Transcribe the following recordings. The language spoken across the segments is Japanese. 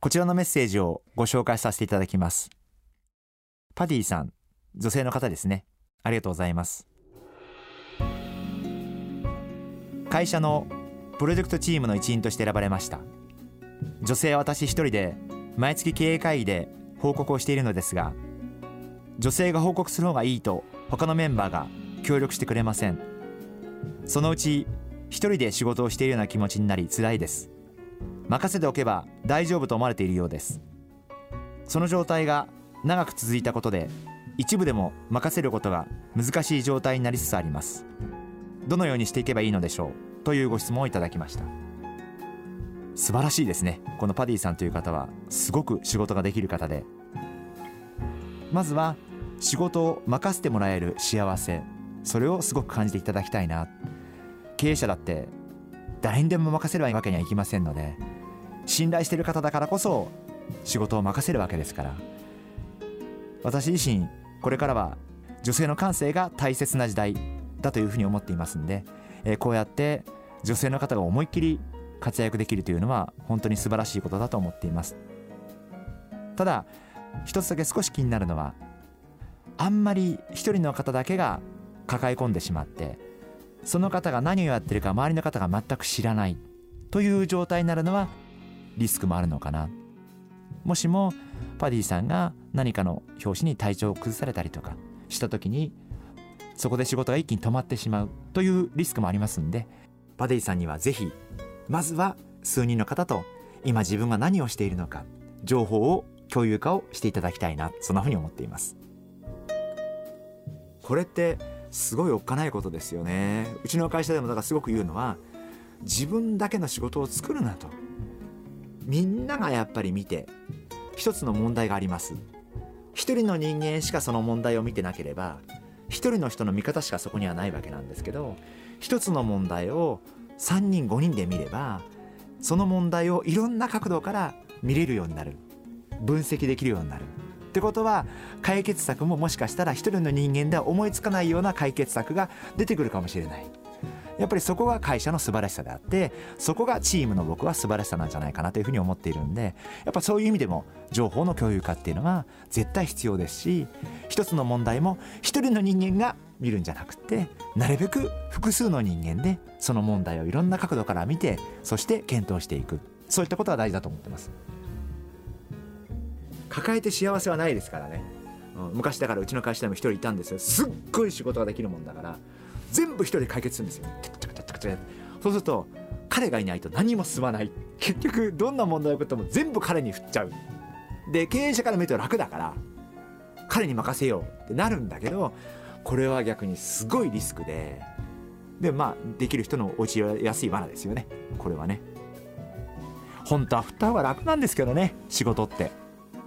こちらのメッセージをご紹介させていただきます。パディさん女性の方ですね。ありがとうございます。会社のプロジェクトチームの一員として選ばれました。女性は私一人で毎月経営会議で報告をしているのですが女性が報告する方がいいと他のメンバーが協力してくれません。そのうち一人で仕事をしているような気持ちになり辛いです。任せておけば大丈夫と思われているようです。その状態が長く続いたことで一部でも任せることが難しい状態になりつつあります。どのようにしていけばいいのでしょう？というご質問をいただきました。素晴らしいですね。このパディさんという方はすごく仕事ができる方で。まずは仕事を任せてもらえる幸せ。それをすごく感じていただきたいな。経営者だって誰にでも任せるわけにはいきませんので信頼している方だからこそ仕事を任せるわけですから。私自身これからは女性の感性が大切な時代だというふうに思っていますんで、えこうやって女性の方が思いっきり活躍できるというのは本当に素晴らしいことだと思っています。ただ一つだけ少し気になるのはあんまり一人の方だけが抱え込んでしまってその方が何をやってるか周りの方が全く知らない。という状態になるのはリスクもあるのかな。もしもパディさんが何かの拍子に体調を崩されたりとかした時にそこで仕事が一気に止まってしまうというリスクもありますんでパディさんにはぜひまずは数人の方と今自分が何をしているのか情報を共有化をしていただきたいなそんなふうに思っています。これってすごいおっかないことですよね。うちの会社でもだからすごく言うのは自分だけの仕事を作るなと。みんながやっぱり見て一つの問題があります。一人の人間しかその問題を見てなければ一人の人の見方しかそこにはないわけなんですけど一つの問題を3人5人で見ればその問題をいろんな角度から見れるようになる。分析できるようになる。ってことは解決策ももしかしたら一人の人間では思いつかないような解決策が出てくるかもしれない。やっぱりそこが会社の素晴らしさであってそこがチームの僕は素晴らしさなんじゃないかなというふうに思っているんでやっぱそういう意味でも情報の共有化っていうのは絶対必要ですし一つの問題も一人の人間が見るんじゃなくてなるべく複数の人間でその問題をいろんな角度から見てそして検討していく。そういったことは大事だと思ってます。抱えて幸せはないですからね、うん、昔だからうちの会社でも一人いたんですよ。すっごい仕事ができるもんだから全部一人で解決するんですよ。そうすると彼がいないと何も進まない結局どんな問題が起こっても全部彼に振っちゃうで経営者から見ると楽だから彼に任せようってなるんだけどこれは逆にすごいリスクででまあできる人の落ちやすい罠ですよねこれはね本当は振った方が楽なんですけどね仕事って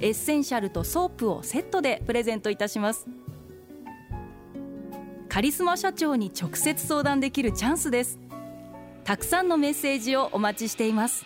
エッセンシャルとソープをセットでプレゼントいたします。カリスマ社長に直接相談できるチャンスです。たくさんのメッセージをお待ちしています。